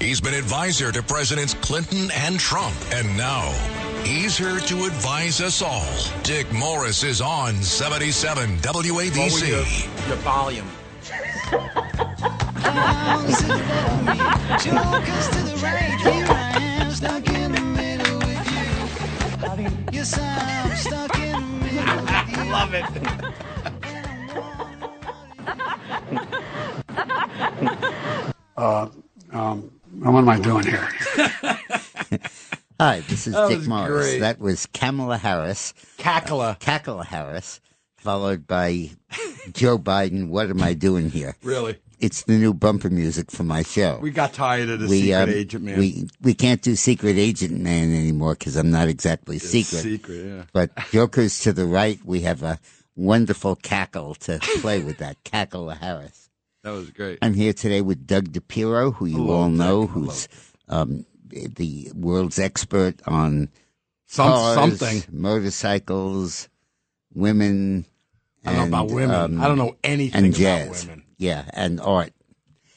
He's been advisor to Presidents Clinton and Trump, and now he's here to advise us all. Dick Morris is on 77 WABC. Your, your volume. Jokers to the right, here I am, stuck in the middle with you. Yes, I'm stuck in the middle with you. Love it. Uh, um, what am I doing here? Hi, this is That Dick Morris. great. That was Kamala Harris, Cackler. Cackle Harris, followed by Joe Biden. What am I doing here? Really. It's the new bumper music for my show. We got tired of the We, secret um, agent man. We we can't do secret agent man anymore because I'm not exactly It's secret. Secret, yeah. But jokers to the right, we have a wonderful cackle to play with that cackle Harris. That was great. I'm here today with Doug DePiro, who you Hello, all know, Doug. Who's um, the world's expert on Some, cars, something. motorcycles, women. I don't know about women. um, I don't know anything and about jazz. women. Yeah, and art.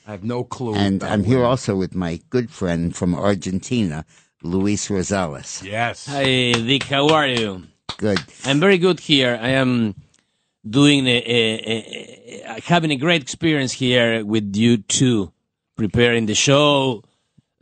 I have no clue. And about I'm here also with my good friend from Argentina, Luis Rosales. Yes. Hi, Dick. How are you? Good. I'm very good here. I am doing a, a, a, having a great experience here with you two, preparing the show,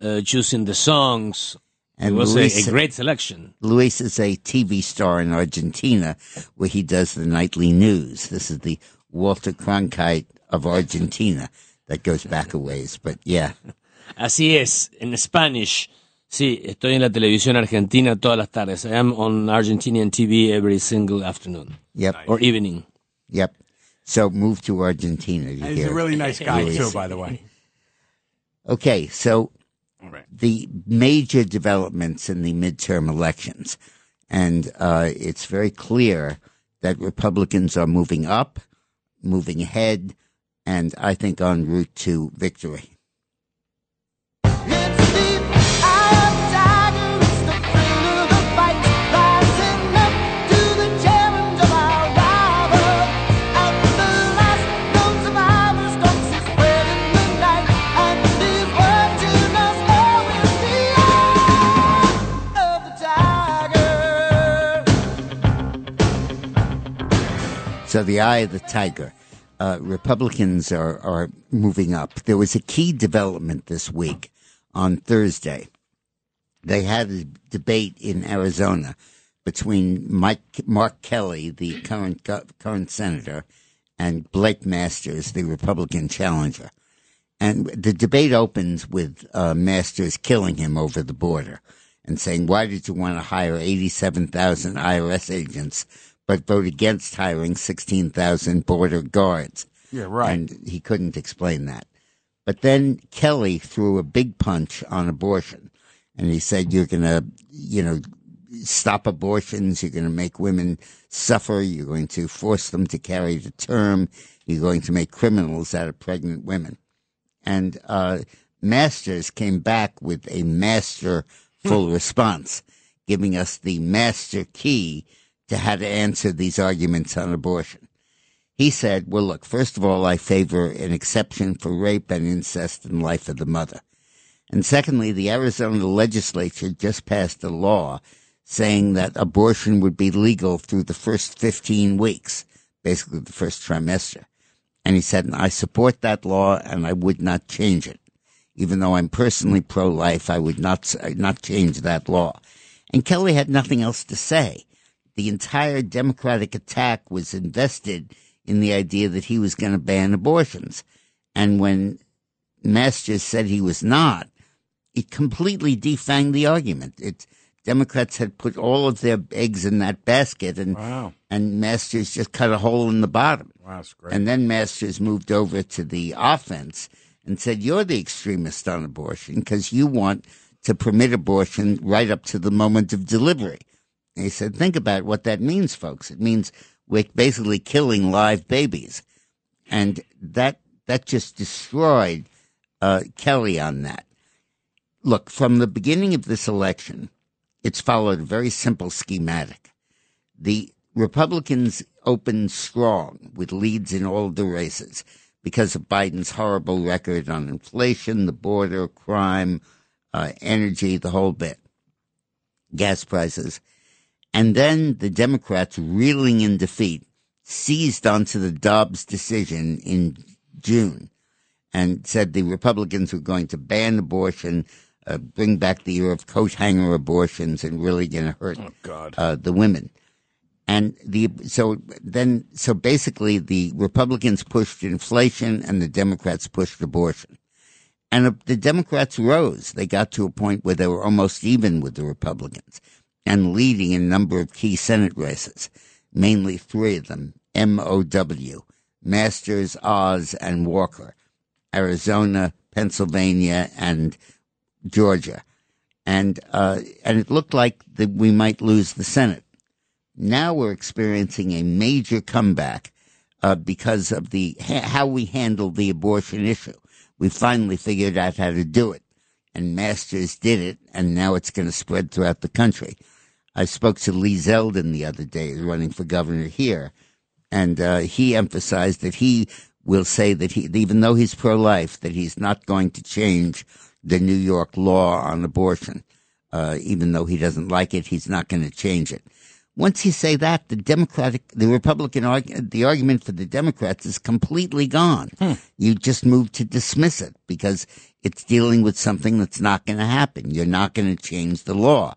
uh, choosing the songs. And it was Luis, a, a great selection. Luis is a TV star in Argentina where he does the nightly news. This is the Walter Cronkite of Argentina. That goes back a ways, but yeah. Así es, en Spanish. Sí, estoy en la televisión argentina todas las tardes. I am on Argentinian TV every single afternoon Yep. or evening. Yep. So move to Argentina. He's hear a really nice guy, too, by the way. Okay, so All right. the major developments in the midterm elections, and uh, it's very clear that Republicans are moving up, moving ahead, and I think en route to victory. So the eye of the tiger. Uh, Republicans are, are moving up. There was a key development this week on Thursday. They had a debate in Arizona between Mike, Mark Kelly, the current current senator, and Blake Masters, the Republican challenger. And the debate opens with uh, Masters killing him over the border and saying, "Why did you want to hire eighty-seven thousand IRS agents?" But vote against hiring 16,000 border guards. Yeah, right. And he couldn't explain that. But then Kelly threw a big punch on abortion. And he said, you're going to, you know, stop abortions. You're going to make women suffer. You're going to force them to carry the term. You're going to make criminals out of pregnant women. And, uh, Masters came back with a masterful response, giving us the master key to how to answer these arguments on abortion. He said, well, look, first of all, I favor an exception for rape and incest in life of the mother. And secondly, the Arizona legislature just passed a law saying that abortion would be legal through the first 15 weeks, basically the first trimester. And he said, I support that law and I would not change it. Even though I'm personally pro-life, I would not, not change that law. And Kelly had nothing else to say. The entire Democratic attack was invested in the idea that he was going to ban abortions. And when Masters said he was not, it completely defanged the argument. It, Democrats had put all of their eggs in that basket and, Wow. and Masters just cut a hole in the bottom. Wow, that's great. And then Masters moved over to the offense and said, You're the extremist on abortion because you want to permit abortion right up to the moment of delivery. He said, Think about what that means, folks. It means we're basically killing live babies. And that, that just destroyed uh, Kelly on that. Look, from the beginning of this election, it's followed a very simple schematic. The Republicans opened strong with leads in all the races. because of Biden's horrible record on inflation, the border, crime, uh, energy, the whole bit, gas prices. And then the Democrats, reeling in defeat, seized onto the Dobbs decision in June and said the Republicans were going to ban abortion, uh, bring back the year of coat hanger abortions, and really going to hurt uh, the women. And the so then so basically the Republicans pushed inflation and the Democrats pushed abortion. And the Democrats rose. They got to a point where they were almost even with the Republicans and leading in a number of key Senate races, mainly three of them, MOW, Masters, Oz, and Walker, Arizona, Pennsylvania, and Georgia. And, uh, and it looked like that we might lose the Senate. Now we're experiencing a major comeback uh, because of the how we handled the abortion issue. We finally figured out how to do it, and Masters did it, and now it's going to spread throughout the country. I spoke to Lee Zeldin the other day, running for governor here, and uh, he emphasized that he will say that he, even though he's pro-life, that he's not going to change the New York law on abortion. Uh, even though he doesn't like it, he's not going to change it. Once you say that, the Democratic, the Republican, arg- the argument for the Democrats is completely gone. You just move to dismiss it because it's dealing with something that's not going to happen. You're not going to change the law.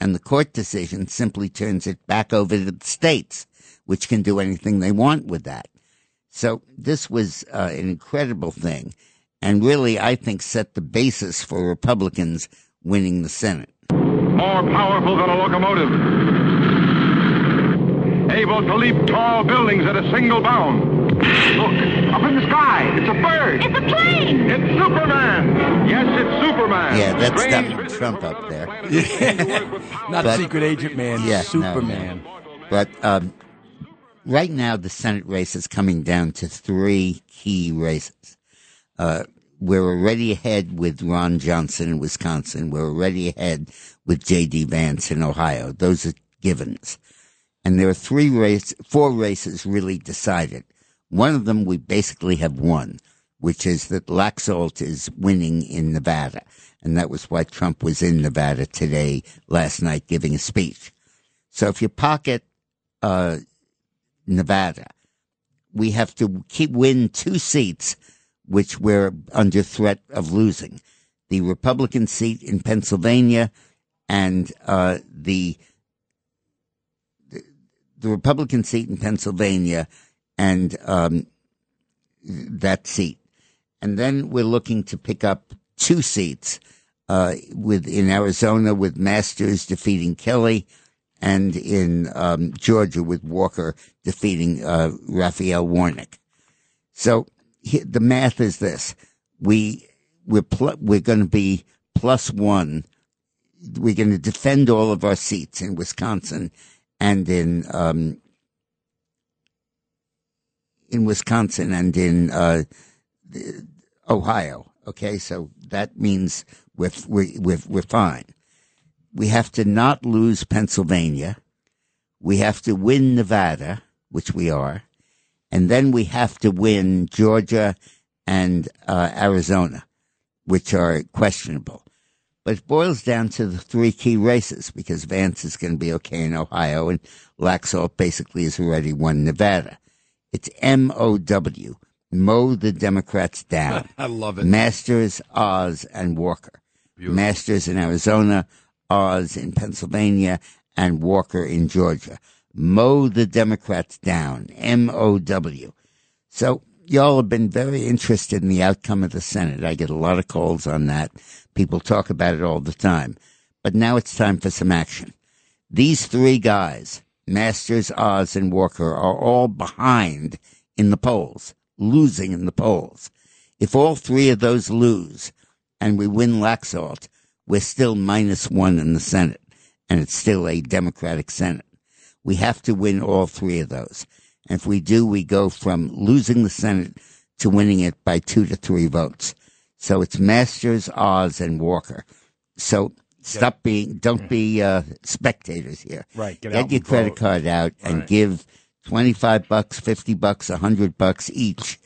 And the court decision simply turns it back over to the states, which can do anything they want with that. So this was uh, an incredible thing, and really, I think, set the basis for Republicans winning the Senate. more powerful than a locomotive, able to leap tall buildings at a single bound. Look, up in the sky, it's a bird. It's a plane! It's Superman. Yes, it's Superman. Yeah, that's Strange Donald Trump up there. planet Earth to work with power- Not But- secret agent man, Yeah, no, Superman. But um, right now, the Senate race is coming down to three key races. Uh, we're already ahead with Ron Johnson in Wisconsin. We're already ahead with J.D. Vance in Ohio. Those are givens. And there are three race, four races really decided. One of them we basically have won, which is that Laxalt is winning in Nevada. And that was why Trump was in Nevada today, last night, giving a speech. So if you pocket uh, Nevada, we have to keep win two seats, which we're under threat of losing: the Republican seat in Pennsylvania and uh, the, the the Republican seat in Pennsylvania and um, that seat, and then we're looking to pick up two seats uh, with in Arizona with Masters defeating Kelly and in um, Georgia with Walker defeating uh, Raphael Warnock. So he, the math is this: we we're pl- we're going to be plus one. We're going to defend all of our seats in Wisconsin and in um, in Wisconsin and in uh, Ohio. Okay, so that means we're we're we're, we're fine we have to not lose Pennsylvania. We have to win Nevada, which we are. And then we have to win Georgia and uh, Arizona, which are questionable. But it boils down to the three key races because Vance is going to be okay in Ohio and Laxalt basically has already won Nevada. It's M-O-W. Mow the Democrats down. I love it. Masters, Oz, and Walker. Masters in Arizona, Oz in Pennsylvania, and Walker in Georgia. Mow the Democrats down. M-O-W. So y'all have been very interested in the outcome of the Senate. I get a lot of calls on that. People talk about it all the time. But now it's time for some action. These three guys, Masters, Oz, and Walker, are all behind in the polls, losing in the polls. If all three of those lose and we win Laxalt, we're still minus one in the Senate, and it's still a Democratic Senate. We have to win all three of those. And if we do, we go from losing the Senate to winning it by two to three votes. So it's Masters, Oz, and Walker. So stop being, don't be uh, spectators here. Right, get Get, your credit vote. card out and Right. give 25 bucks, 50 bucks, 100 bucks each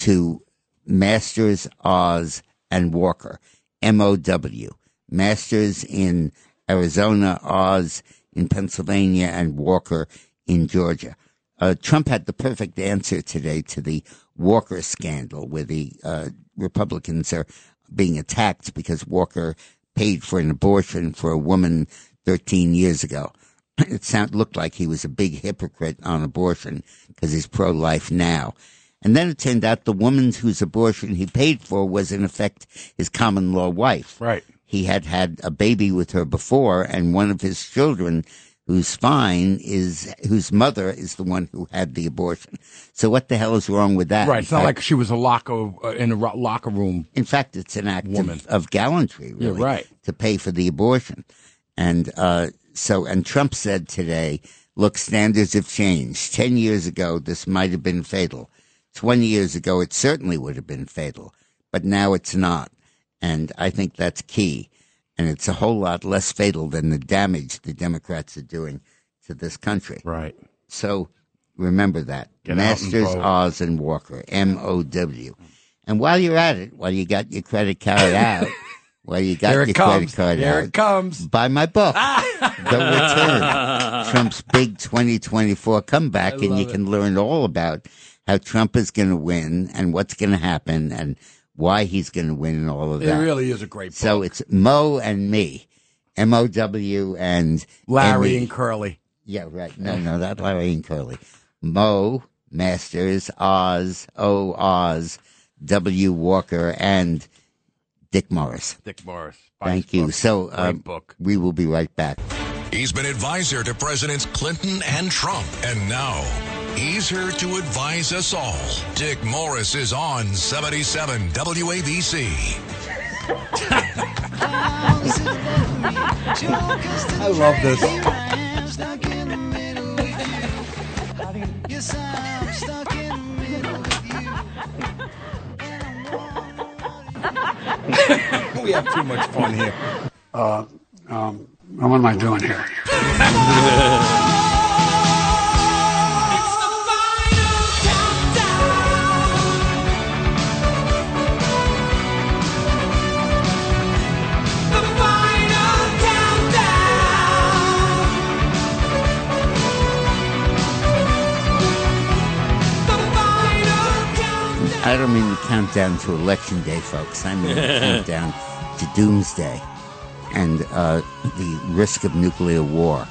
to Masters, Oz, and Walker. M O W. Masters in Arizona, Oz in Pennsylvania, and Walker in Georgia. Uh, Trump had the perfect answer today to the Walker scandal, where the uh, Republicans are being attacked because Walker paid for an abortion for a woman 13 years ago. It sound, looked like he was a big hypocrite on abortion because he's pro-life now. And then it turned out the woman whose abortion he paid for was in effect his common law wife. Right. He had had a baby with her before, and one of his children, who's fine, is whose mother is the one who had the abortion. So what the hell is wrong with that? Right. It's not like she was a locker uh, in a ro- locker room. in fact, it's an act of, of gallantry, Yeah, really, right. to pay for the abortion. And uh, so, and Trump said today, look, standards have changed. Ten years ago, this might have been fatal. Twenty years ago, it certainly would have been fatal, but now it's not. And I think that's key. And it's a whole lot less fatal than the damage the Democrats are doing to this country. Right. So remember that. Get out and Masters. Oz, and Walker. M O W. And while you're at it, while you got your credit card out, while you got your it credit comes. card There out, it comes. buy my book, The Return, Trump's big 2024 comeback, and you can learn all about how Trump is going to win and what's going to happen and why he's going to win and all of that. It that. really is a great book. so it's Mo and me, M O W and Larry Emmy. and Curly. Yeah, right. No, no, not Larry and Curly. Mo Masters, Oz, O Oz, W Walker, and Dick Morris. Dick Morris. Thank you. book. So Great um, book. we will be right back. He's been advisor to Presidents Clinton and Trump. And now he's here to advise us all. Dick Morris is on 77 WABC. I love this. we have too much fun here. Um, what am I doing here? I don't mean the countdown to election day, folks. I mean the countdown to doomsday and uh, the risk of nuclear war.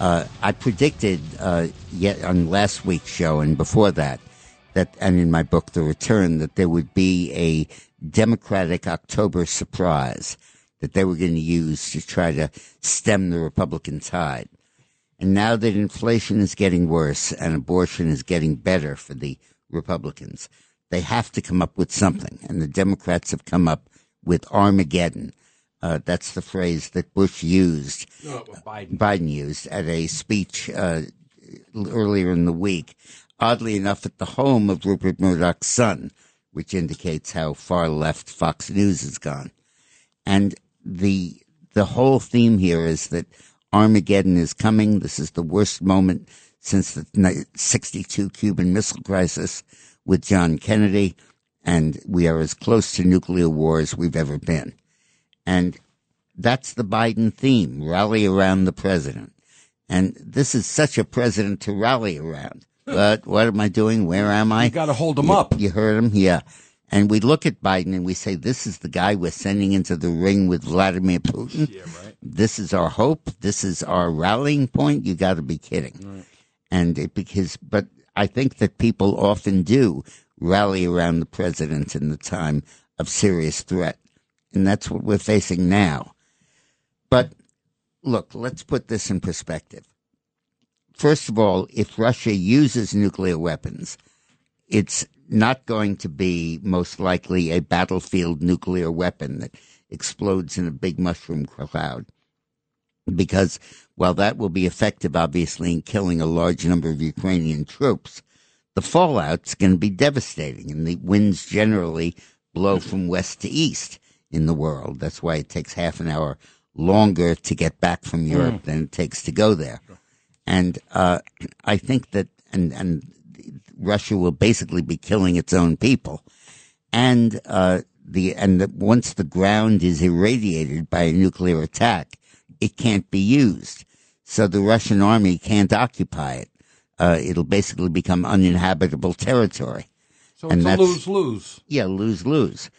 Uh, I predicted uh, yet on last week's show and before that that, and in my book, The Return, that there would be a Democratic October surprise that they were going to use to try to stem the Republican tide. And now that inflation is getting worse and abortion is getting better for the Republicans, they have to come up with something. And the Democrats have come up with Armageddon. Uh, that's the phrase that Bush used, Biden. Biden used at a speech uh, earlier in the week. Oddly enough, at the home of Rupert Murdoch's son, which indicates how far left Fox News has gone. And the the whole theme here is that Armageddon is coming. This is the worst moment since the ni- 62 Cuban Missile Crisis with John Kennedy, and we are as close to nuclear war as we've ever been. And that's the Biden theme rally around the president. And this is such a president to rally around. But what am I doing? Where am I? You got to hold him You- up. You heard him? Yeah. And we look at Biden and we say, this is the guy we're sending into the ring with Vladimir Putin. Yeah, right. This is our hope. This is our rallying point. You got to be kidding. And it, because, but I think that people often do rally around the president in the time of serious threat. And that's what we're facing now. But look, let's put this in perspective. First of all, if Russia uses nuclear weapons, it's not going to be most likely a battlefield nuclear weapon that explodes in a big mushroom cloud. Because while that will be effective, obviously, in killing a large number of Ukrainian troops, the fallout's going to be devastating, and the winds generally blow from west to east in the world. That's why it takes half an hour longer to get back from Europe than it takes to go there. And uh, I think that, and and Russia will basically be killing its own people, and uh, the and the, once the ground is irradiated by a nuclear attack, it can't be used. So the Russian army can't occupy it. Uh, it'll basically become uninhabitable territory. So And it's a lose lose. Yeah, lose lose.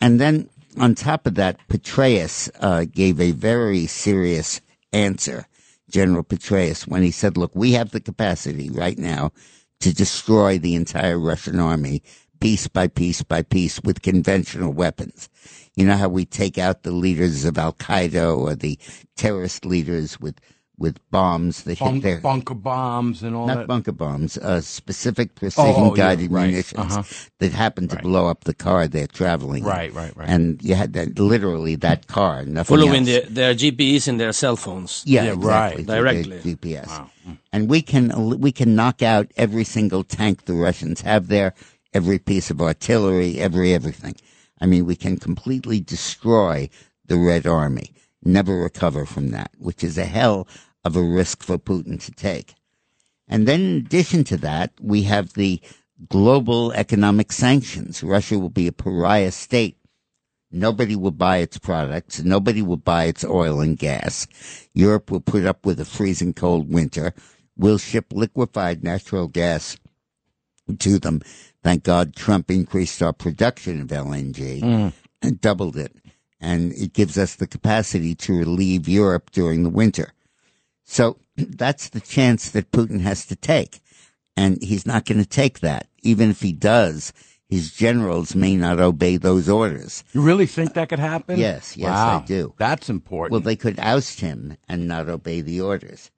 And then on top of that, Petraeus uh, gave a very serious answer, General Petraeus, when he said, "Look, we have the capacity right now to destroy the entire Russian army." Piece by piece by piece with conventional weapons. You know how we take out the leaders of Al Qaeda or the terrorist leaders with, with bombs that hit their, bunker bombs and all not that. bunker bombs, uh, specific Oh, oh, precision yeah, guided right. munitions Uh-huh. that happen to Right. blow up the car they're traveling. in. Right, right, right. And you had that literally that car, nothing Following else. the, their GPS in their cell phones. yeah, Yeah, exactly, right. through the Directly. GPS. Wow. And we can we can knock out every single tank the Russians have there, every piece of artillery, every everything. I mean, we can completely destroy the Red Army, never recover from that, which is a hell of a risk for Putin to take. And then in addition to that, we have the global economic sanctions. Russia will be a pariah state. Nobody will buy its products. Nobody will buy its oil and gas. Europe will put up with a freezing cold winter. We'll ship liquefied natural gas to them. Thank God Trump increased our production of LNG mm. and doubled it. And it gives us the capacity to relieve Europe during the winter. So that's the chance that Putin has to take. And he's not going to take that. Even if he does, his generals may not obey those orders. You really think that could happen? Yes, yes, wow. I do. That's important. Well, they could oust him and not obey the orders.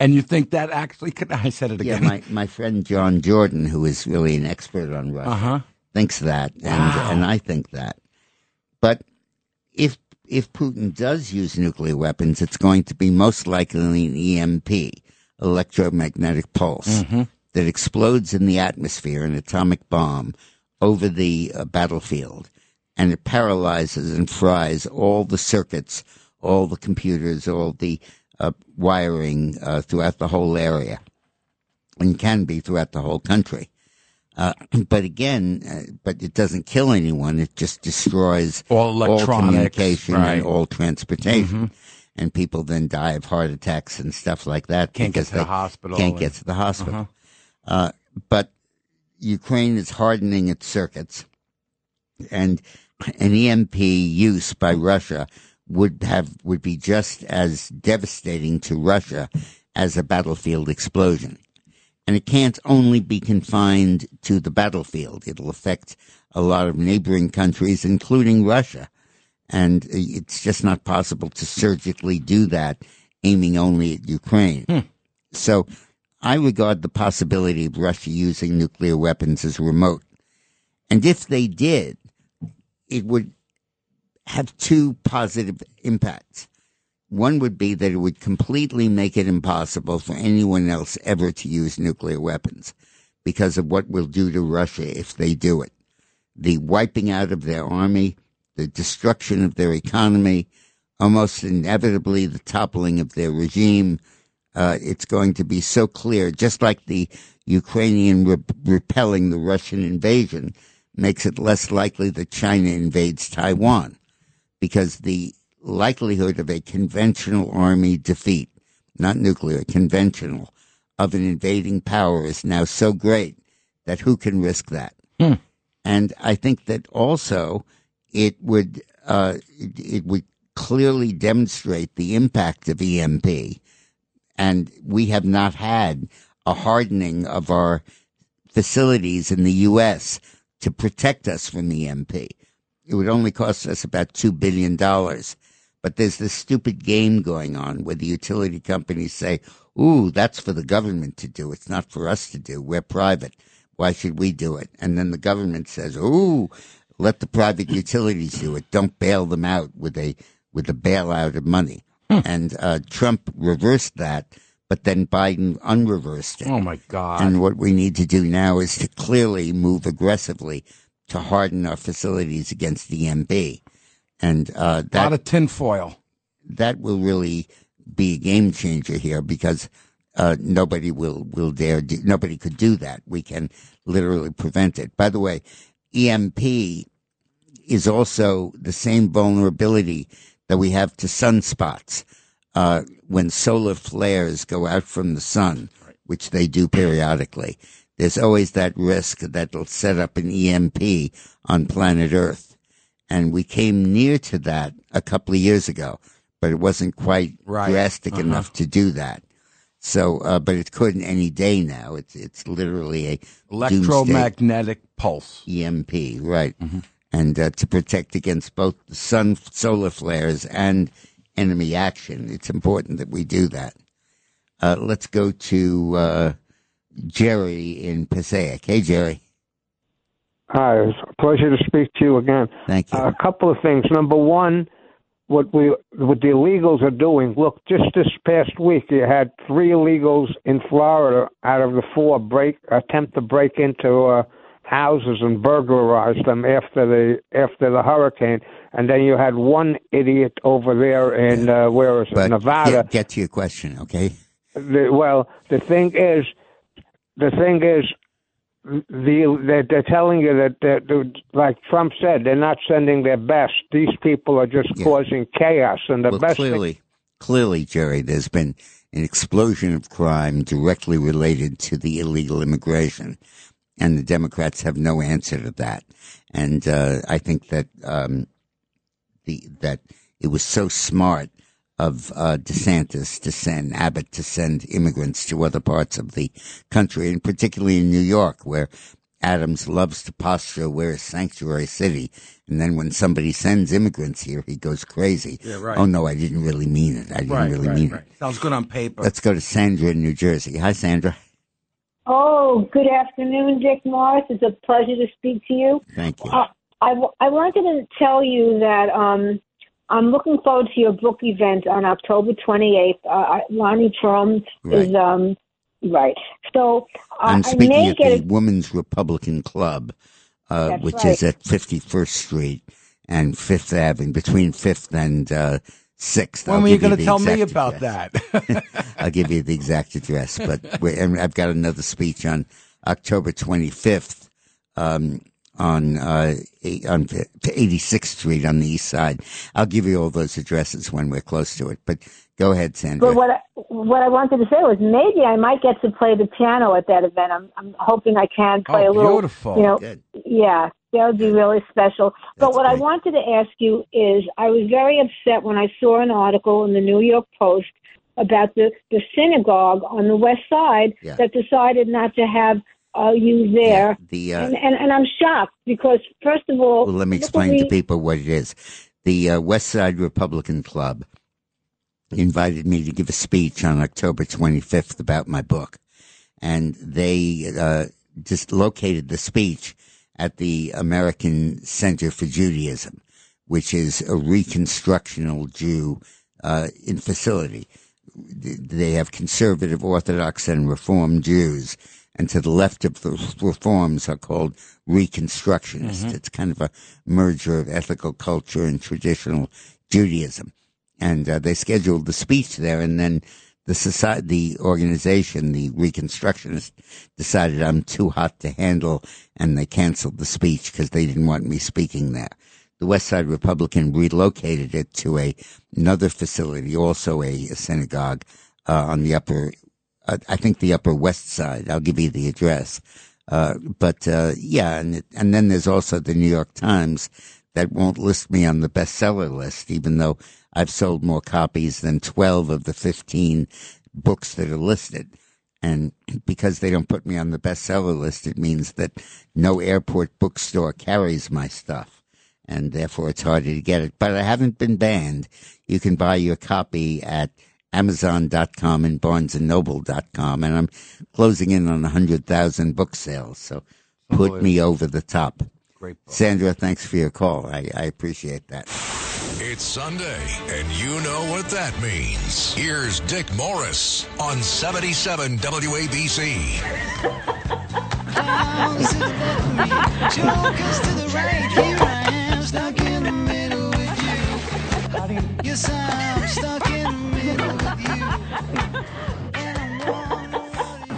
And you think that actually could? I said it again. Yeah, my, my friend John Jordan, who is really an expert on Russia, uh huh. thinks that, and Wow. and I think that. But if if Putin does use nuclear weapons, it's going to be most likely an EMP, electromagnetic pulse, that explodes in the atmosphere, an atomic bomb, over the uh, battlefield, and it paralyzes and fries all the circuits, all the computers, all the uh, wiring uh, throughout the whole area, and can be throughout the whole country. Uh, but again, uh, but it doesn't kill anyone. It just destroys All electronics, communication right. Mm-hmm. and all transportation. And people then die of heart attacks and stuff like that. Can't get because to the they hospital Can't and- get to the hospital. Uh, but Ukraine is hardening its circuits, and an EMP use by Russia would have would be just as devastating to Russia as a battlefield explosion. And it can't only be confined to the battlefield. It'll affect a lot of neighboring countries, including Russia. And it's just not possible to surgically do that, aiming only at Ukraine. Hmm. So I regard the possibility of Russia using nuclear weapons as remote. And if they did, it would have two positive impacts. One would be that it would completely make it impossible for anyone else ever to use nuclear weapons because of what we'll do to Russia if they do it. The wiping out of their army, the destruction of their economy, almost inevitably the toppling of their regime. Uh, it's going to be so clear, just like the Ukrainian re- repelling the Russian invasion makes it less likely that China invades Taiwan because the likelihood of a conventional army defeat, not nuclear, conventional, of an invading power is now so great that who can risk that? And I think that also it would uh, it, it would clearly demonstrate the impact of EMP, and we have not had a hardening of our facilities in the U.S. to protect us from EMP. It would only cost us about two billion dollars. But there's this stupid game going on where the utility companies say, "Ooh, that's for the government to do. It's not for us to do. We're private. Why should we do it?" And then the government says, "Ooh, let the private utilities do it. Don't bail them out with a with a bailout of money." And uh, Trump reversed that, but then Biden unreversed it. Oh my God. And what we need to do now is to clearly move aggressively to harden our facilities against EMP. And uh, a lot that of tinfoil. that will really be a game changer here because uh, nobody will will dare. Do, nobody could do that. We can literally prevent it. By the way, EMP is also the same vulnerability that we have to sunspots. Uh, when solar flares go out from the sun, which they do periodically, there's always that risk that it'll set up an EMP on planet Earth. And we came near to that a couple of years ago, but it wasn't quite Right. drastic Uh-huh. enough to do that. So, uh, but it could not any day now. It's it's literally a Electromagnetic pulse. EMP, right? Mm-hmm. And uh, to protect against both the sun solar flares and enemy action, it's important that we do that. Uh, let's go to uh, Jerry in Passaic. Hey, Jerry. Hi, it's a pleasure to speak to you again. Thank you. a couple of things. Number one, what we what the illegals are doing. Look, just this past week, you had three illegals in Florida out of the four break attempt to break into uh, houses and burglarize them after the after the hurricane, and then you had one idiot over there in uh, where is it, But Nevada. get, get to your question, okay? The, well, the thing is, the thing is, the they're, they're telling you that, that, that, like Trump said, they're not sending their best. These people are just Yeah. causing chaos, and the well, best thing- clearly, clearly, Jerry, there's been an explosion of crime directly related to the illegal immigration, and the Democrats have no answer to that. And uh, I think that um, the that it was so smart of uh, DeSantis to send Abbott to send immigrants to other parts of the country, and particularly in New York, where Adams loves to posture we're a sanctuary city, and then when somebody sends immigrants here, he goes crazy. Yeah, right. Oh no, I didn't really mean it. I didn't Right, really right, mean right. it. Sounds good on paper. Let's go to Sandra in New Jersey. Hi, Sandra. Oh, good afternoon, Dick Morris. It's a pleasure to speak to you. Thank you. Uh, I, w- I wanted to tell you that um, I'm looking forward to your book event on October 28th. Uh, I- Lonnie Trump is um, right. So uh, I'm I speaking may at get the Women's Republican Club, uh, which right. is at 51st Street and Fifth Avenue, between Fifth and uh, Sixth. when I'll were you going to tell me about address. that? I'll give you the exact address, but we and I've got another speech on October 25th um, on uh, eight- on 86th Street on the east side. I'll give you all those addresses when we're close to it. But go ahead, Sandra. But what I, what I wanted to say was maybe I might get to play the piano at that event. I'm I'm hoping I can play Oh, a little. beautiful. You know, Good. yeah, that would be really special. but That's what I wanted to ask you is, I was very upset when I saw an article in the New York Post about the the synagogue on the west side Yeah. that decided not to have uh, you there. The uh, and, and and I'm shocked because first of all, Well, let me explain we- to people what it is. The uh, West Side Republican Club invited me to give a speech on October 25th about my book. And they uh, just located the speech at the American Center for Judaism, which is a reconstructional Jew uh, in facility. They have conservative, Orthodox, and Reform Jews. And to the left of the reforms are called Reconstructionists. It's kind of a merger of ethical culture and traditional Judaism. And uh, they scheduled the speech there, and then the society, the organization, the Reconstructionists, decided I'm too hot to handle, and they canceled the speech because they didn't want me speaking there. The West Side Republican relocated it to a another facility, also a, a synagogue uh, on the upper, I think the Upper West Side. I'll give you the address. Uh, but uh, yeah, and and then there's also the New York Times that won't list me on the bestseller list, even though I've sold more copies than 12 of the 15 books that are listed. And because they don't put me on the bestseller list, it means that no airport bookstore carries my stuff. And therefore it's harder to get it. But I haven't been banned. You can buy your copy at Amazon.com and BarnesandNoble.com. And I'm closing in on 100,000 book sales. So put me over the top. Great book. Sandra, thanks for your call. I, I appreciate that. It's Sunday, and you know what that means. Here's Dick Morris on 77 WABC.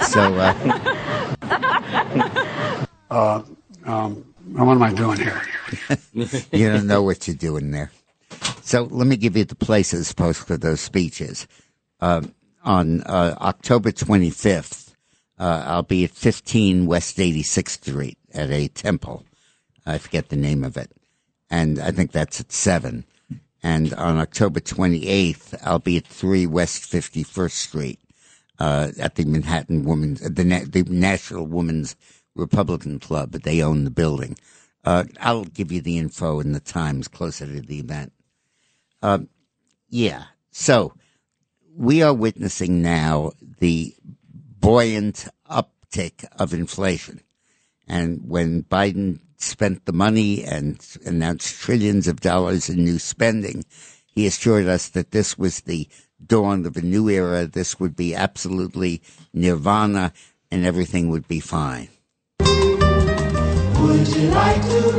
So, uh, Uh, um, what am I doing here? you don't know what you're doing there. So let me give you the places post for those speeches. Um on uh, October 25th, uh, I'll be at 15 West 86th Street at a temple. I forget the name of it. And I think that's at 7. And on October 28th, I'll be at 3 West 51st Street uh, at the Manhattan Women's, the, Na- the National Women's Republican Club. But they own the building. Uh, I'll give you the info and the times closer to the event. Um, yeah. So we are witnessing now the buoyant uptick of inflation. And when Biden spent the money and announced trillions of dollars in new spending, he assured us that this was the dawn of a new era. This would be absolutely nirvana and everything would be fine. Would you like to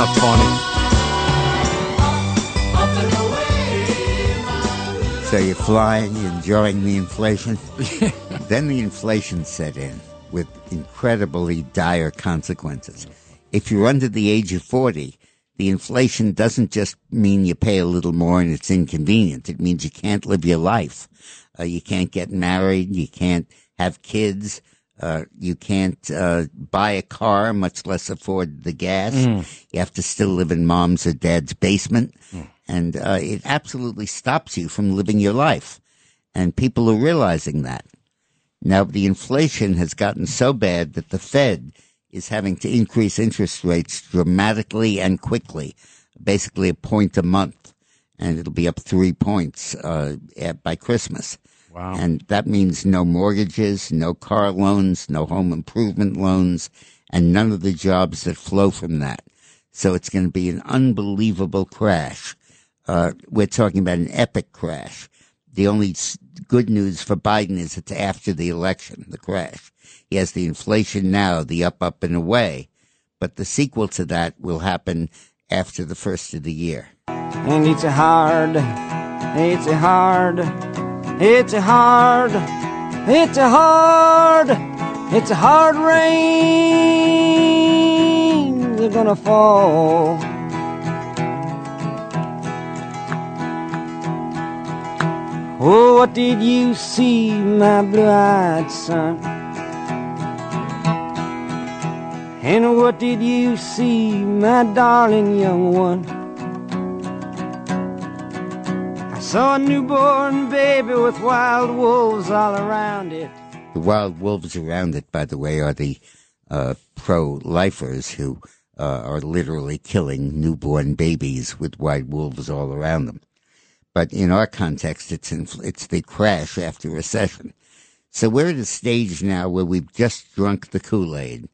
not funny. up and away. So you're flying, you're enjoying the inflation. then the inflation set in with incredibly dire consequences. If you're under the age of 40, the inflation doesn't just mean you pay a little more and it's inconvenient. It means you can't live your life. Uh, you can't get married. You can't have kids. Uh, you can't uh, buy a car, much less afford the gas. You have to still live in mom's or dad's basement. And uh, it absolutely stops you from living your life. And people are realizing that. Now, the inflation has gotten so bad that the Fed is having to increase interest rates dramatically and quickly, basically a point a month. And it'll be up three points uh, by Christmas. Wow. And that means no mortgages, no car loans, no home improvement loans, and none of the jobs that flow from that. So it's going to be an unbelievable crash. Uh, we're talking about an epic crash. The only good news for Biden is it's after the election, the crash. He has the inflation now, the up, up, and away. But the sequel to that will happen after the first of the year. And it's a hard, it's a hard, it's a hard, it's a hard, it's a hard rain. They're gonna fall. Oh, what did you see, my blue-eyed son? And what did you see, my darling young one? Saw a newborn baby with wild wolves all around it. The wild wolves around it, by the way, are the uh, pro-lifers who uh, are literally killing newborn babies with wild wolves all around them. But in our context, it's infl- it's the crash after recession. So we're at a stage now where we've just drunk the Kool-Aid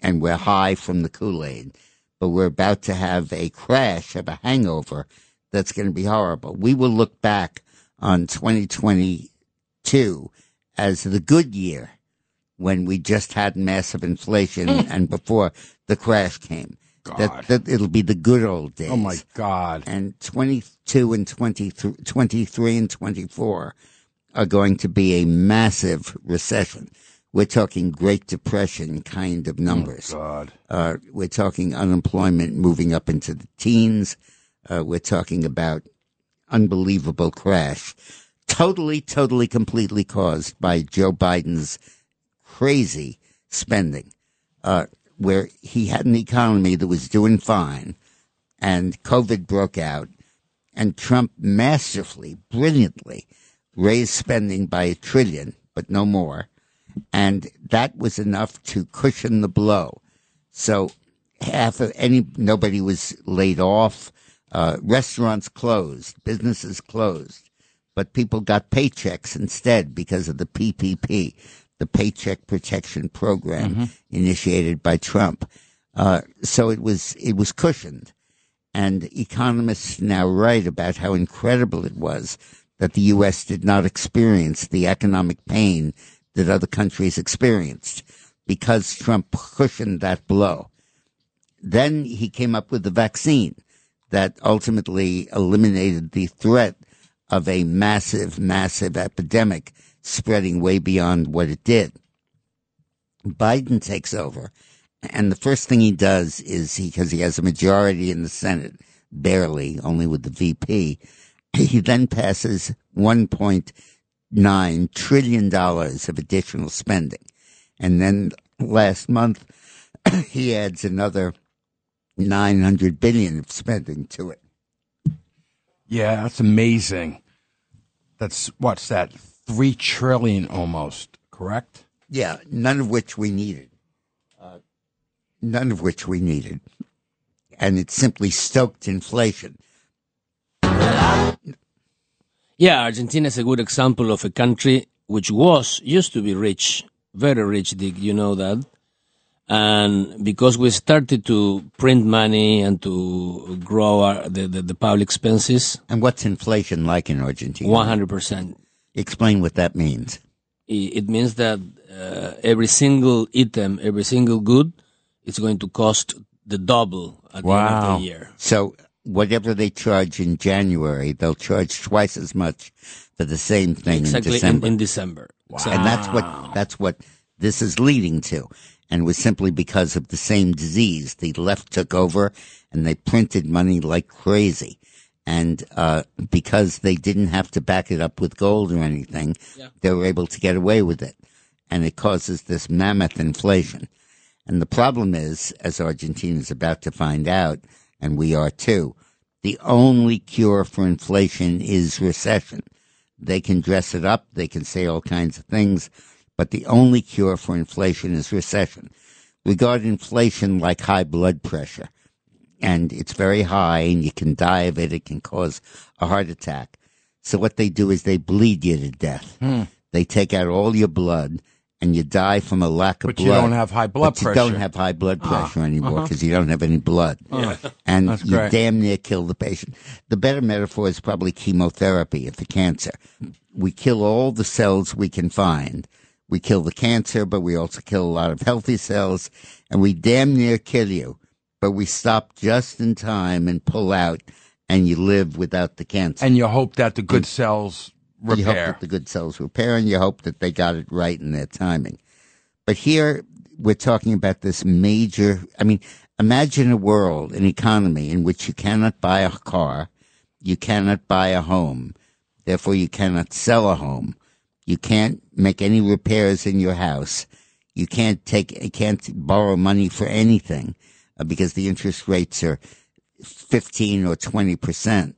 and we're high from the Kool-Aid, but we're about to have a crash of a hangover that's going to be horrible. We will look back on 2022 as the good year when we just had massive inflation and before the crash came. That, that it'll be the good old days. Oh my God. And 22 and 23, 23 and 24 are going to be a massive recession. We're talking Great Depression kind of numbers. God. Uh, we're talking unemployment moving up into the teens. Uh, we're talking about unbelievable crash. Totally, totally, completely caused by Joe Biden's crazy spending, uh, where he had an economy that was doing fine and COVID broke out and Trump masterfully, brilliantly raised spending by a trillion, but no more. And that was enough to cushion the blow. So half of any, nobody was laid off. Uh, restaurants closed, businesses closed, but people got paychecks instead because of the PPP, the Paycheck Protection Program initiated by Trump. Uh, so it was, it was cushioned. And economists now write about how incredible it was that the U.S. did not experience the economic pain that other countries experienced. because Trump cushioned that blow. Then he came up with the vaccine that ultimately eliminated the threat of a massive, massive epidemic spreading way beyond what it did. Biden takes over, and the first thing he does is he, because he has a majority in the Senate, barely, only with the VP, he then passes $1.9 trillion of additional spending. And then last month, he adds another 900 billion of spending to it. Yeah, that's amazing. That's what's that? Three trillion almost, correct? Yeah, none of which we needed. Uh, none of which we needed. And it simply stoked inflation. Yeah, Argentina is a good example of a country which was used to be rich, very rich. Dick, you know that. And because we started to print money and to grow our, the, the the public expenses, And what's inflation like in Argentina? one hundred percent. Explain what that means. It means that uh, every single item, every single good, is going to cost the double at the end of the year. So whatever they charge in January, they'll charge twice as much for the same thing Exactly in December. in December. Wow! And that's what that's what this is leading to. And was simply because of the same disease. The left took over and they printed money like crazy. And uh, because they didn't have to back it up with gold or anything, they were able to get away with it. And it causes this mammoth inflation. And the problem is, as Argentina is about to find out, and we are too, the only cure for inflation is recession. They can dress it up, they can say all kinds of things, but the only cure for inflation is recession. Regard inflation like high blood pressure. And it's very high and you can die of it. It can cause a heart attack. So what they do is they bleed you to death. Hmm. They take out all your blood and you die from a lack of But blood. But you don't have high blood but You don't pressure. have high blood Ah, pressure anymore uh-huh. because you don't have any blood. Yeah. And That's you great. damn near kill the patient. The better metaphor is probably chemotherapy if the cancer. We kill all the cells we can find. We kill the cancer, but we also kill a lot of healthy cells and we damn near kill you, but we stop just in time and pull out and you live without the cancer. And you hope that the good cells You hope repair. that the good cells repair, and you hope that they got it right in their timing. But here we're talking about this major. I mean, imagine a world, an economy in which you cannot buy a car, you cannot buy a home, therefore you cannot sell a home, you can't make any repairs in your house, you can't take, you can't borrow money for anything uh, because the interest rates are fifteen or twenty percent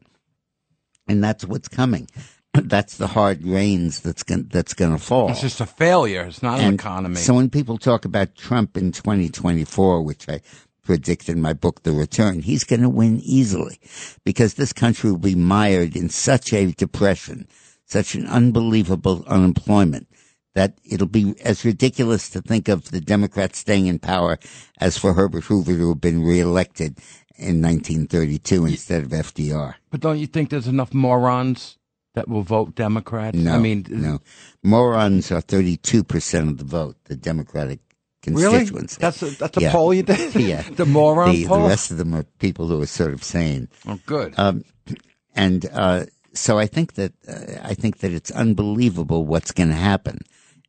and that's what's coming. That's the hard rains that's going that's going to fall. It's just a failure. It's not an economy. So when people talk about Trump in 2024, which I predict in my book, The Return, he's going to win easily because this country will be mired in such a depression, such an unbelievable unemployment that it'll be as ridiculous to think of the Democrats staying in power as for Herbert Hoover to have been reelected in 1932 instead of FDR. but don't you think there's enough morons that will vote Democrat? No, I mean, no. Morons are 32% of the vote, the Democratic constituents. Really? That's a- that's a Yeah. poll you did? yeah. The moron the, poll? The rest of them are people who are sort of sane. Oh, good. Um, and uh, so I think that uh, I think that it's unbelievable what's going to happen,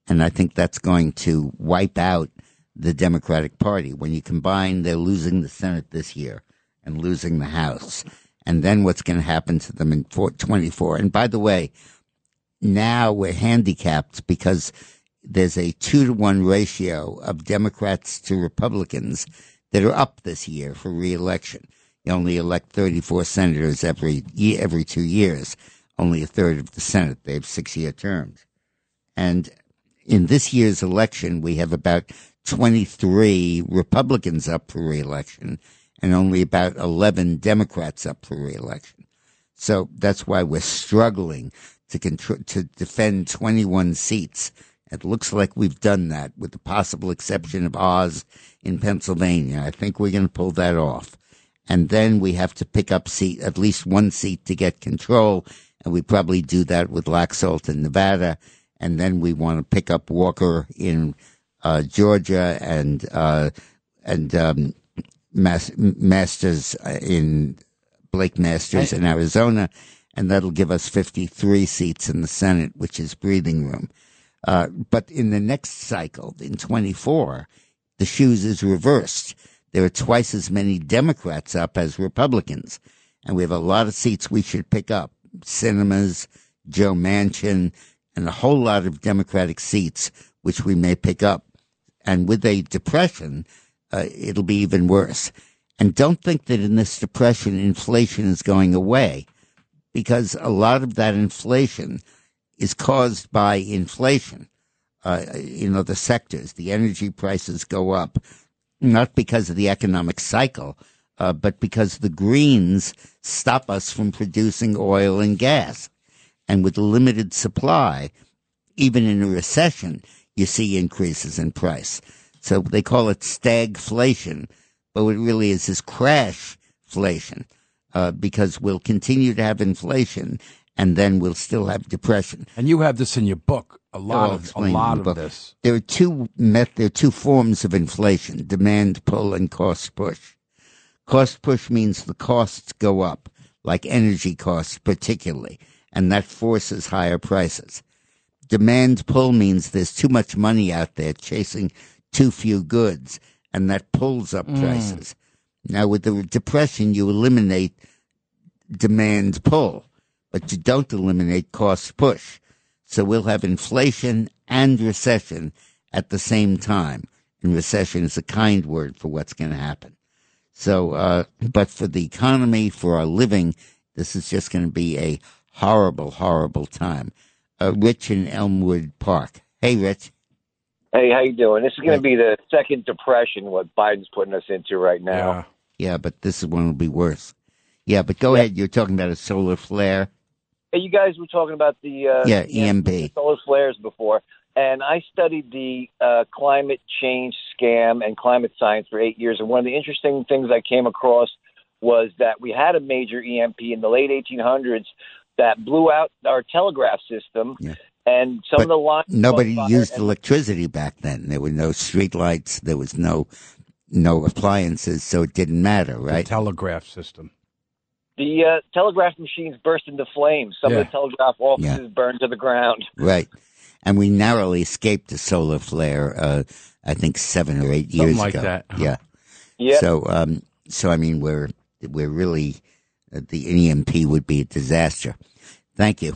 and I think that's going to wipe out the Democratic Party when you combine they're losing the Senate this year and losing the House, and then what's going to happen to them in 4, 24. And by the way, now we're handicapped because there's a two to one ratio of Democrats to Republicans that are up this year for reelection. You only elect 34 senators every every two years. Only a third of the Senate. They have six year terms. And in this year's election, we have about 23 Republicans up for reelection and only about 11 Democrats up for reelection. So that's why we're struggling to contr- to defend 21 seats. It looks like we've done that with the possible exception of Oz in Pennsylvania. I think we're going to pull that off. And then we have to pick up seat, at least one seat to get control. And we probably do that with Laxalt in Nevada. And then we want to pick up Walker in uh, Georgia and uh, and um, Mas- Masters in Blake Masters in Arizona, and that'll give us 53 seats in the Senate, which is breathing room. Uh, but in the next cycle, in 24, the shoes is reversed. There are twice as many Democrats up as Republicans, and we have a lot of seats we should pick up. Sinema's, Joe Manchin, and a whole lot of Democratic seats, which we may pick up. And with a depression, uh, it'll be even worse. And don't think that in this depression, inflation is going away because a lot of that inflation is caused by inflation. Uh, you know, the sectors, the energy prices go up, not because of the economic cycle, uh, but because the Greens stop us from producing oil and gas. And with limited supply, even in a recession, you see increases in price. So they call it stagflation, but what really is is crashflation, uh, because we'll continue to have inflation and then we'll still have depression. And you have this in your book. A lot of a lot of this. There are two met, there are two forms of inflation: demand pull and cost push. Cost push means the costs go up, like energy costs particularly, and that forces higher prices. Demand pull means there's too much money out there chasing too few goods, and that pulls up Mm. prices. Now, with the depression, you eliminate demand pull, but you don't eliminate cost push. So we'll have inflation and recession at the same time. And recession is a kind word for what's going to happen. So, uh, but for the economy, for our living, this is just going to be a horrible, horrible time. Uh, Rich in Elmwood Park. Hey, Rich. Hey, how you doing? This is going to be the second depression what Biden's putting us into right now. Yeah, but this one will be worse. Yeah, but go ahead. You're talking about a solar flare. Hey, you guys were talking about the uh, Yeah, EMP. solar flares before, and I studied the uh, climate change scam and climate science for eight years. And one of the interesting things I came across was that we had a major EMP in the late 1800s that blew out our telegraph system, and some of the lines. Nobody used and electricity back then. There were no street lights. There was no no appliances, so it didn't matter, right? telegraph system. The uh, telegraph machines burst into flames. Some Yeah. of the telegraph offices burned to the ground. Right. And we narrowly escaped a solar flare, uh, I think seven or eight Something years like ago. that. Yeah. Yep. So, um, so I mean, we're, we're really, uh, the EMP would be a disaster. Thank you.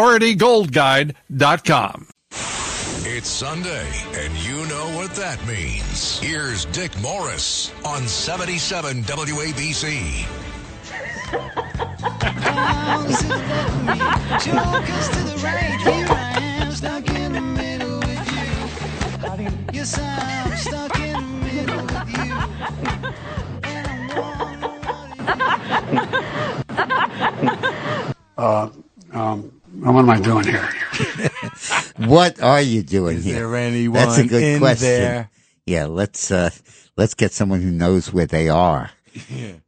prioritygoldguide.com. It's Sunday, and you know what that means. Here's Dick Morris on 77 WABC. Jokers to the right, here I am, stuck in the middle with you. Yes, I'm stuck in the middle with you. And Uh, um, what am I doing here? What are you doing Is here? there anyone That's a good in question. there? Yeah, let's uh, let's get someone who knows where they are.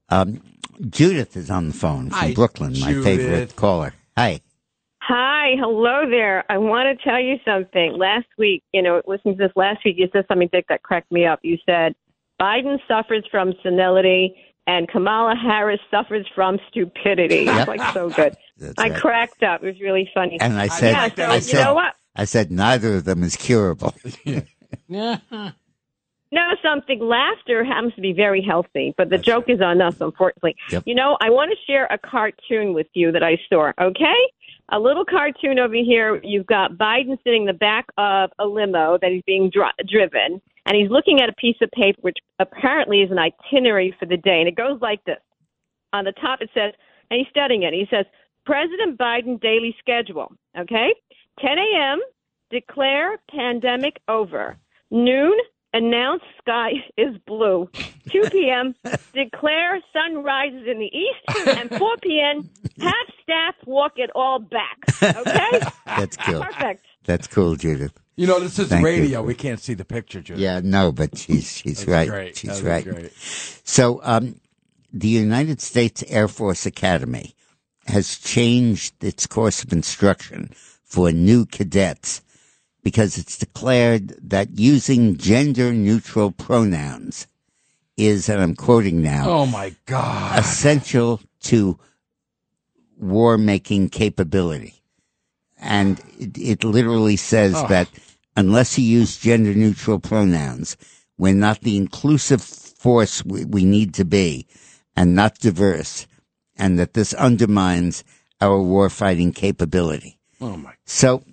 Um, Judith is on the phone from Hi, Brooklyn, my Judith. favorite caller. Hi. Hi, hello there. I want to tell you something. Last week, you know, listening to this last week, you said something, Dick, that cracked me up. You said Biden suffers from senility and Kamala Harris suffers from stupidity. Yep. It's like so good. That's I right. cracked up. It was really funny. And I said, yeah, so I you said, know what? I said neither of them is curable. No, something. Laughter happens to be very healthy, but the joke is on us, unfortunately. Yep. You know, I want to share a cartoon with you that I saw, okay? A little cartoon over here. You've got Biden sitting in the back of a limo that he's being dri- driven, and he's looking at a piece of paper, which apparently is an itinerary for the day. And it goes like this on the top, it says, and he's studying it. He says, President Biden daily schedule, okay? 10 a.m., declare pandemic over. Noon, announce sky is blue. 2 p.m., declare sun rises in the east. And 4 p.m., have staff walk it all back. Okay? That's cool. Perfect. That's cool, Judith. You know, this is Thank you. radio. We can't see the picture, Judith. Yeah, no, but she's she's right. great. She's right. great. So, um, the United States Air Force Academy has changed its course of instruction for new cadets because it's declared that using gender neutral pronouns is, and I'm quoting now, Oh my God. essential to war making capability. And it, it literally says Oh. that unless you use gender neutral pronouns, we're not the inclusive force we, we need to be and not diverse, and that this undermines our warfighting capability. Oh my. So,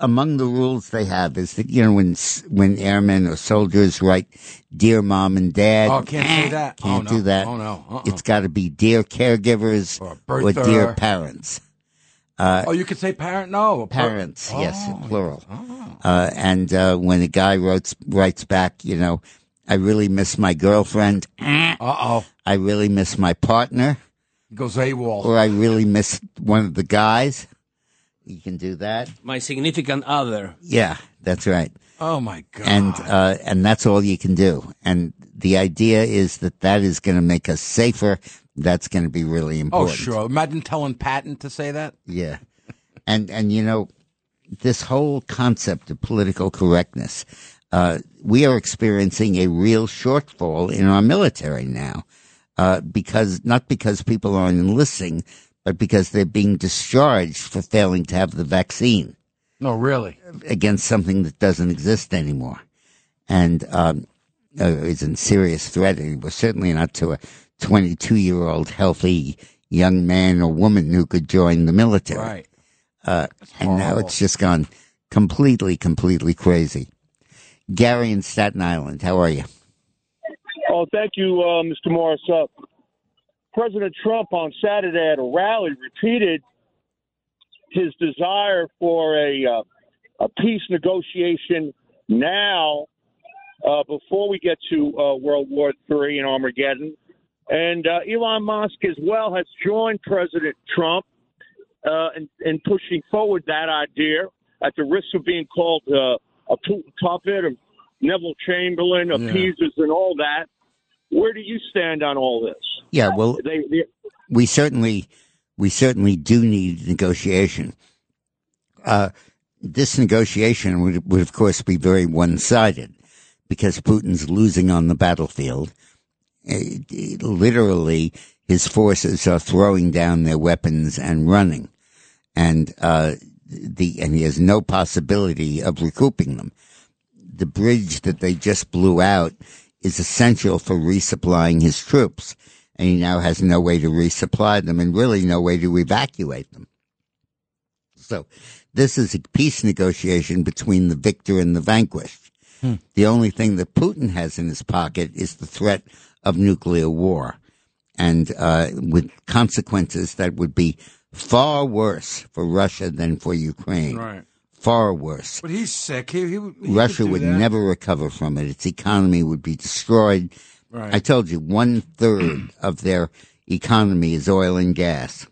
among the rules they have is that you know when when airmen or soldiers write "Dear Mom and Dad," Oh, can't say that. Can't Oh, no. do that. Oh, no. Uh-uh. It's got to be "Dear Caregivers" or, birther. "Dear Parents." Uh, oh, you could say parent? No. per- parents, yes, Oh. plural. Uh, and uh, when a guy writes writes back, you know, I really miss my girlfriend. Uh oh. I really miss my partner. He goes AWOL. Or I really miss one of the guys. You can do that. My significant other. Yeah, that's right. Oh my God. And uh, and that's all you can do. And the idea is that that is going to make us safer. That's going to be really important. Oh, important. sure. Imagine telling Patton to say that. Yeah. And and you know, this whole concept of political correctness, uh, we are experiencing a real shortfall in our military now. Uh, because not because people aren't enlisting, but because they're being discharged for failing to have the vaccine No, really. against something that doesn't exist anymore. And um, uh, is a serious threat. It was certainly not to a 22 year old healthy young man or woman who could join the military. Right. Uh, and now it's just gone completely, completely crazy. Gary in Staten Island, how are you? Oh, thank you, uh, Mr. Morris. Uh, President Trump on Saturday at a rally repeated his desire for a uh, a peace negotiation now, uh, before we get to uh, World War III and Armageddon. And uh, Elon Musk as well has joined President Trump uh, in, in pushing forward that idea at the risk of being called uh, a Putin puppet, of Neville Chamberlain, appeasers, and all that. Where do you stand on all this? Yeah, well, They, they, we certainly we certainly do need negotiation. Uh, this negotiation would, would of course be very one sided because Putin's losing on the battlefield. Eh, eh, literally, his forces are throwing down their weapons and running, and uh, the and he has no possibility of recouping them. The bridge that they just blew out is essential for resupplying his troops, and he now has no way to resupply them and really no way to evacuate them. So this is a peace negotiation between the victor and the vanquished. The only thing that Putin has in his pocket is the threat of nuclear war, and uh, with consequences that would be far worse for Russia than for Ukraine. Right. Far worse. But he's sick. He, he, he Russia would that. never recover from it. Its economy would be destroyed. Right. I told you one third of their economy is oil and gas,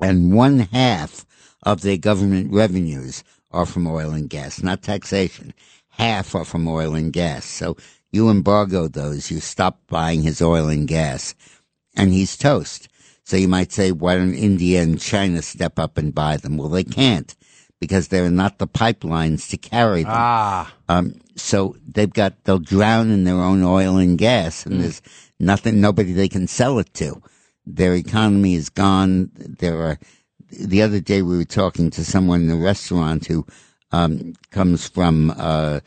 and one half of their government revenues are from oil and gas, not taxation. Half are from oil and gas. So you embargo those, you stop buying his oil and gas, and he's toast. So you might say, why don't India and China step up and buy them? Well, they can't because there are not the pipelines to carry them. Ah. Um, so they've got, they'll drown in their own oil and gas and there's nothing, nobody they can sell it to. Their economy is gone. There are, the other day we were talking to someone in a restaurant who, um, comes from, uh,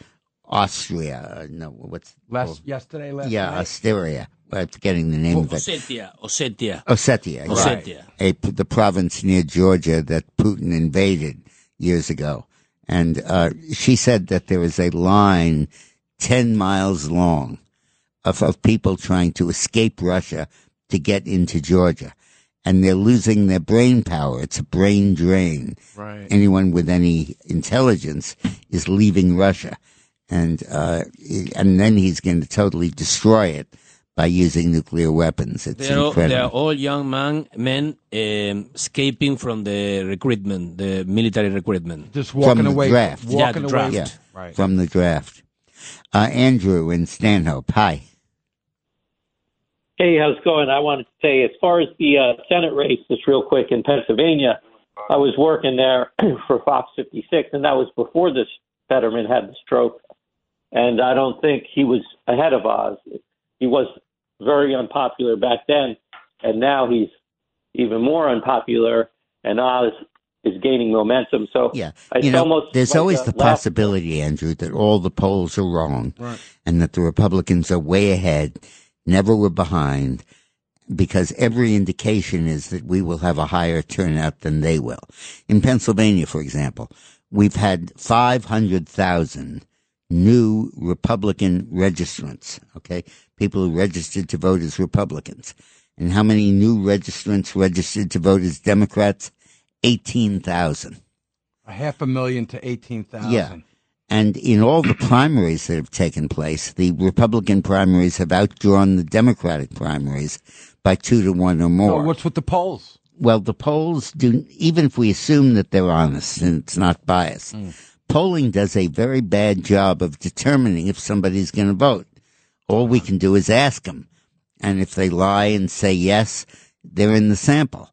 Austria. Uh, No, what's, Last, yesterday, last yeah, night? Asteria. I'm forgetting the name of it. Ossetia. Ossetia. Ossetia. yeah. Ossetia. A, the province near Georgia that Putin invaded years ago. And uh, she said that there was a line 10 miles long of, of people trying to escape Russia to get into Georgia. And they're losing their brain power. It's a brain drain. Right. Anyone with any intelligence is leaving Russia. and uh, and then he's going to totally destroy it by using nuclear weapons. It's They're all, they're all young man, men um, escaping from the recruitment, the military recruitment. Just walking from the draft. yeah, the draft. Yeah, from the draft. Uh, Andrew in Stanhope. Hi. Hey, how's it going? I wanted to say, as far as the uh, Senate race, just real quick in Pennsylvania, I was working there for Fox 56, and that was before this Fetterman had the stroke. And I don't think he was ahead of Oz. He was very unpopular back then, and now he's even more unpopular, and Oz is gaining momentum. So Yeah, it's you know, almost there's like always the laugh- possibility, Andrew, that all the polls are wrong, Right. and that the Republicans are way ahead, never were behind, because every indication is that we will have a higher turnout than they will. In Pennsylvania, for example, we've had 500,000 new Republican registrants, okay? People who registered to vote as Republicans. And how many new registrants registered to vote as Democrats? 18,000. A half a million to 18,000. Yeah. And in all the primaries that have taken place, the Republican primaries have outdrawn the Democratic primaries by two to one or more. So what's with the polls? Well, the polls do, even if we assume that they're honest and it's not biased, hmm. Polling does a very bad job of determining if somebody's going to vote. All we can do is ask them. And if they lie and say yes, they're in the sample.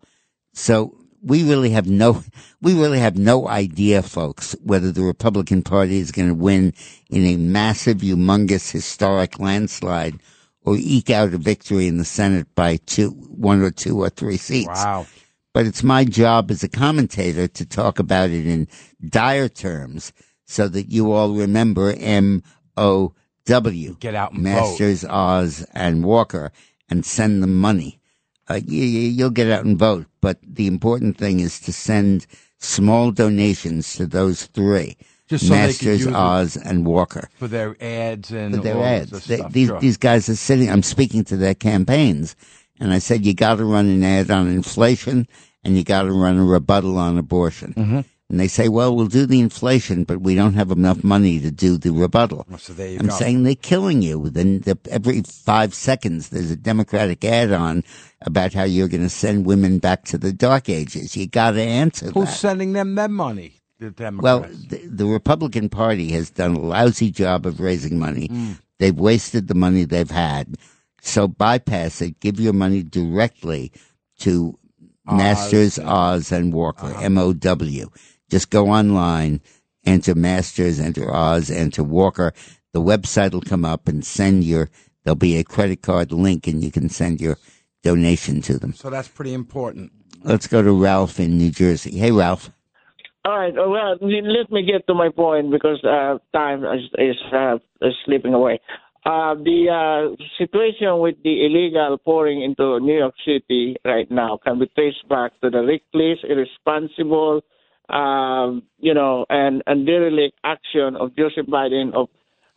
So we really have no, we really have no idea, folks, whether the Republican Party is going to win in a massive, humongous, historic landslide or eke out a victory in the Senate by two, one or two or three seats. Wow. But it's my job as a commentator to talk about it in dire terms so that you all remember M O W. Get out and Masters, Oz, and Walker and send them money. Uh, you, you'll get out and vote, but the important thing is to send small donations to those three. Just so Masters. Oz, and Walker For their ads and for their all ads. They- these Sure. these guys are sitting. I'm speaking to their campaigns, and I said you got to run an ad on inflation, and you got to run a rebuttal on abortion. Mm-hmm. And they say, well, we'll do the inflation, but we don't have enough money to do the rebuttal. So I'm go. saying they're killing you. Then the, every five seconds, there's a Democratic ad on about how you're going to send women back to the dark ages. You got to answer Who's that. sending them their money? The Well, Democrats. the, the Republican Party has done a lousy job of raising money. Mm. They've wasted the money they've had. So bypass it. Give your money directly to Masters, Oz, and Walker. Uh-huh. M O W. Just go online, enter Masters, enter Oz, enter Walker. The website will come up and send your. There'll be a credit card link, and you can send your donation to them. so that's pretty important. Let's go to Ralph in New Jersey. Hey, Ralph. All right. uh, Well, let me get to my point because uh, time is, is, uh, is slipping away. Uh, the uh, situation with the illegal pouring into New York City right now can be traced back to the reckless, irresponsible, um, you know, and, and derelict action of Joseph Biden of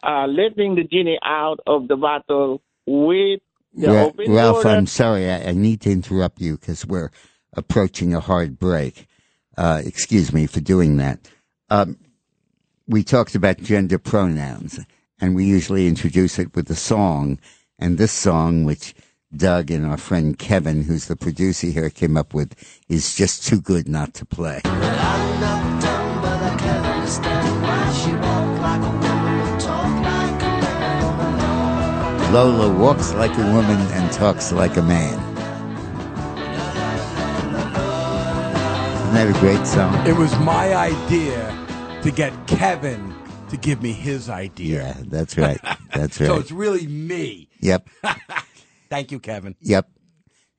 uh, letting the genie out of the bottle with the Ra- open Ralph, border. I'm sorry. I, I need to interrupt you because we're approaching a hard break. Uh, excuse me for doing that. Um, we talked about gender pronouns, and we usually introduce it with a song. And this song, which Doug and our friend Kevin, who's the producer here, came up with, is just too good not to play. Lola walks like a woman and talks like a man. Isn't that a great song? It was my idea to get Kevin to give me his idea. Yeah, that's right. That's right. So it's really me. Yep. Thank you, Kevin. Yep.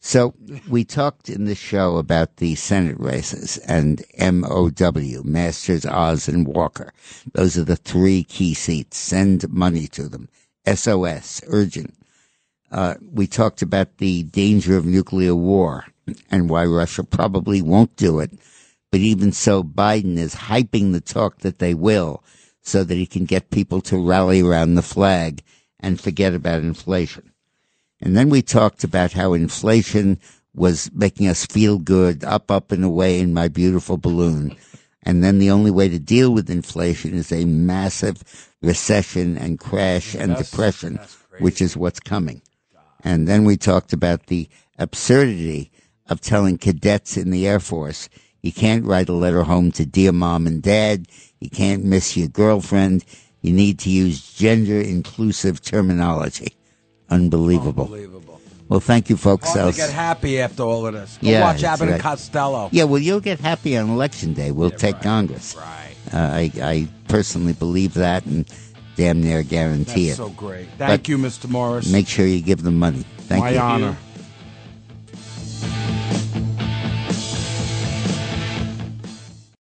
So we talked in the show about the Senate races and MOW, Masters, Oz, and Walker. Those are the three key seats. Send money to them. SOS, urgent. Uh, we talked about the danger of nuclear war and why Russia probably won't do it. But even so, Biden is hyping the talk that they will so that he can get people to rally around the flag and forget about inflation. And then we talked about how inflation was making us feel good, up, up and away in my beautiful balloon. And then the only way to deal with inflation is a massive recession and crash mm, and That's- depression, that's which is what's coming. And then we talked about the absurdity of telling cadets in the Air Force, you can't write a letter home to dear mom and dad. You can't miss your girlfriend. You need to use gender inclusive terminology. Unbelievable. Unbelievable. Well, thank you, folks. I'll get happy after all of this. Go Yeah, watch Abbott and. Costello. Yeah, well, you'll get happy on election day. We'll take Congress. Right. Uh, I, I personally believe that and damn near guarantee That's it. so great. Thank But you, Mr. Morris. Make sure you give them money. Thank My you. honor.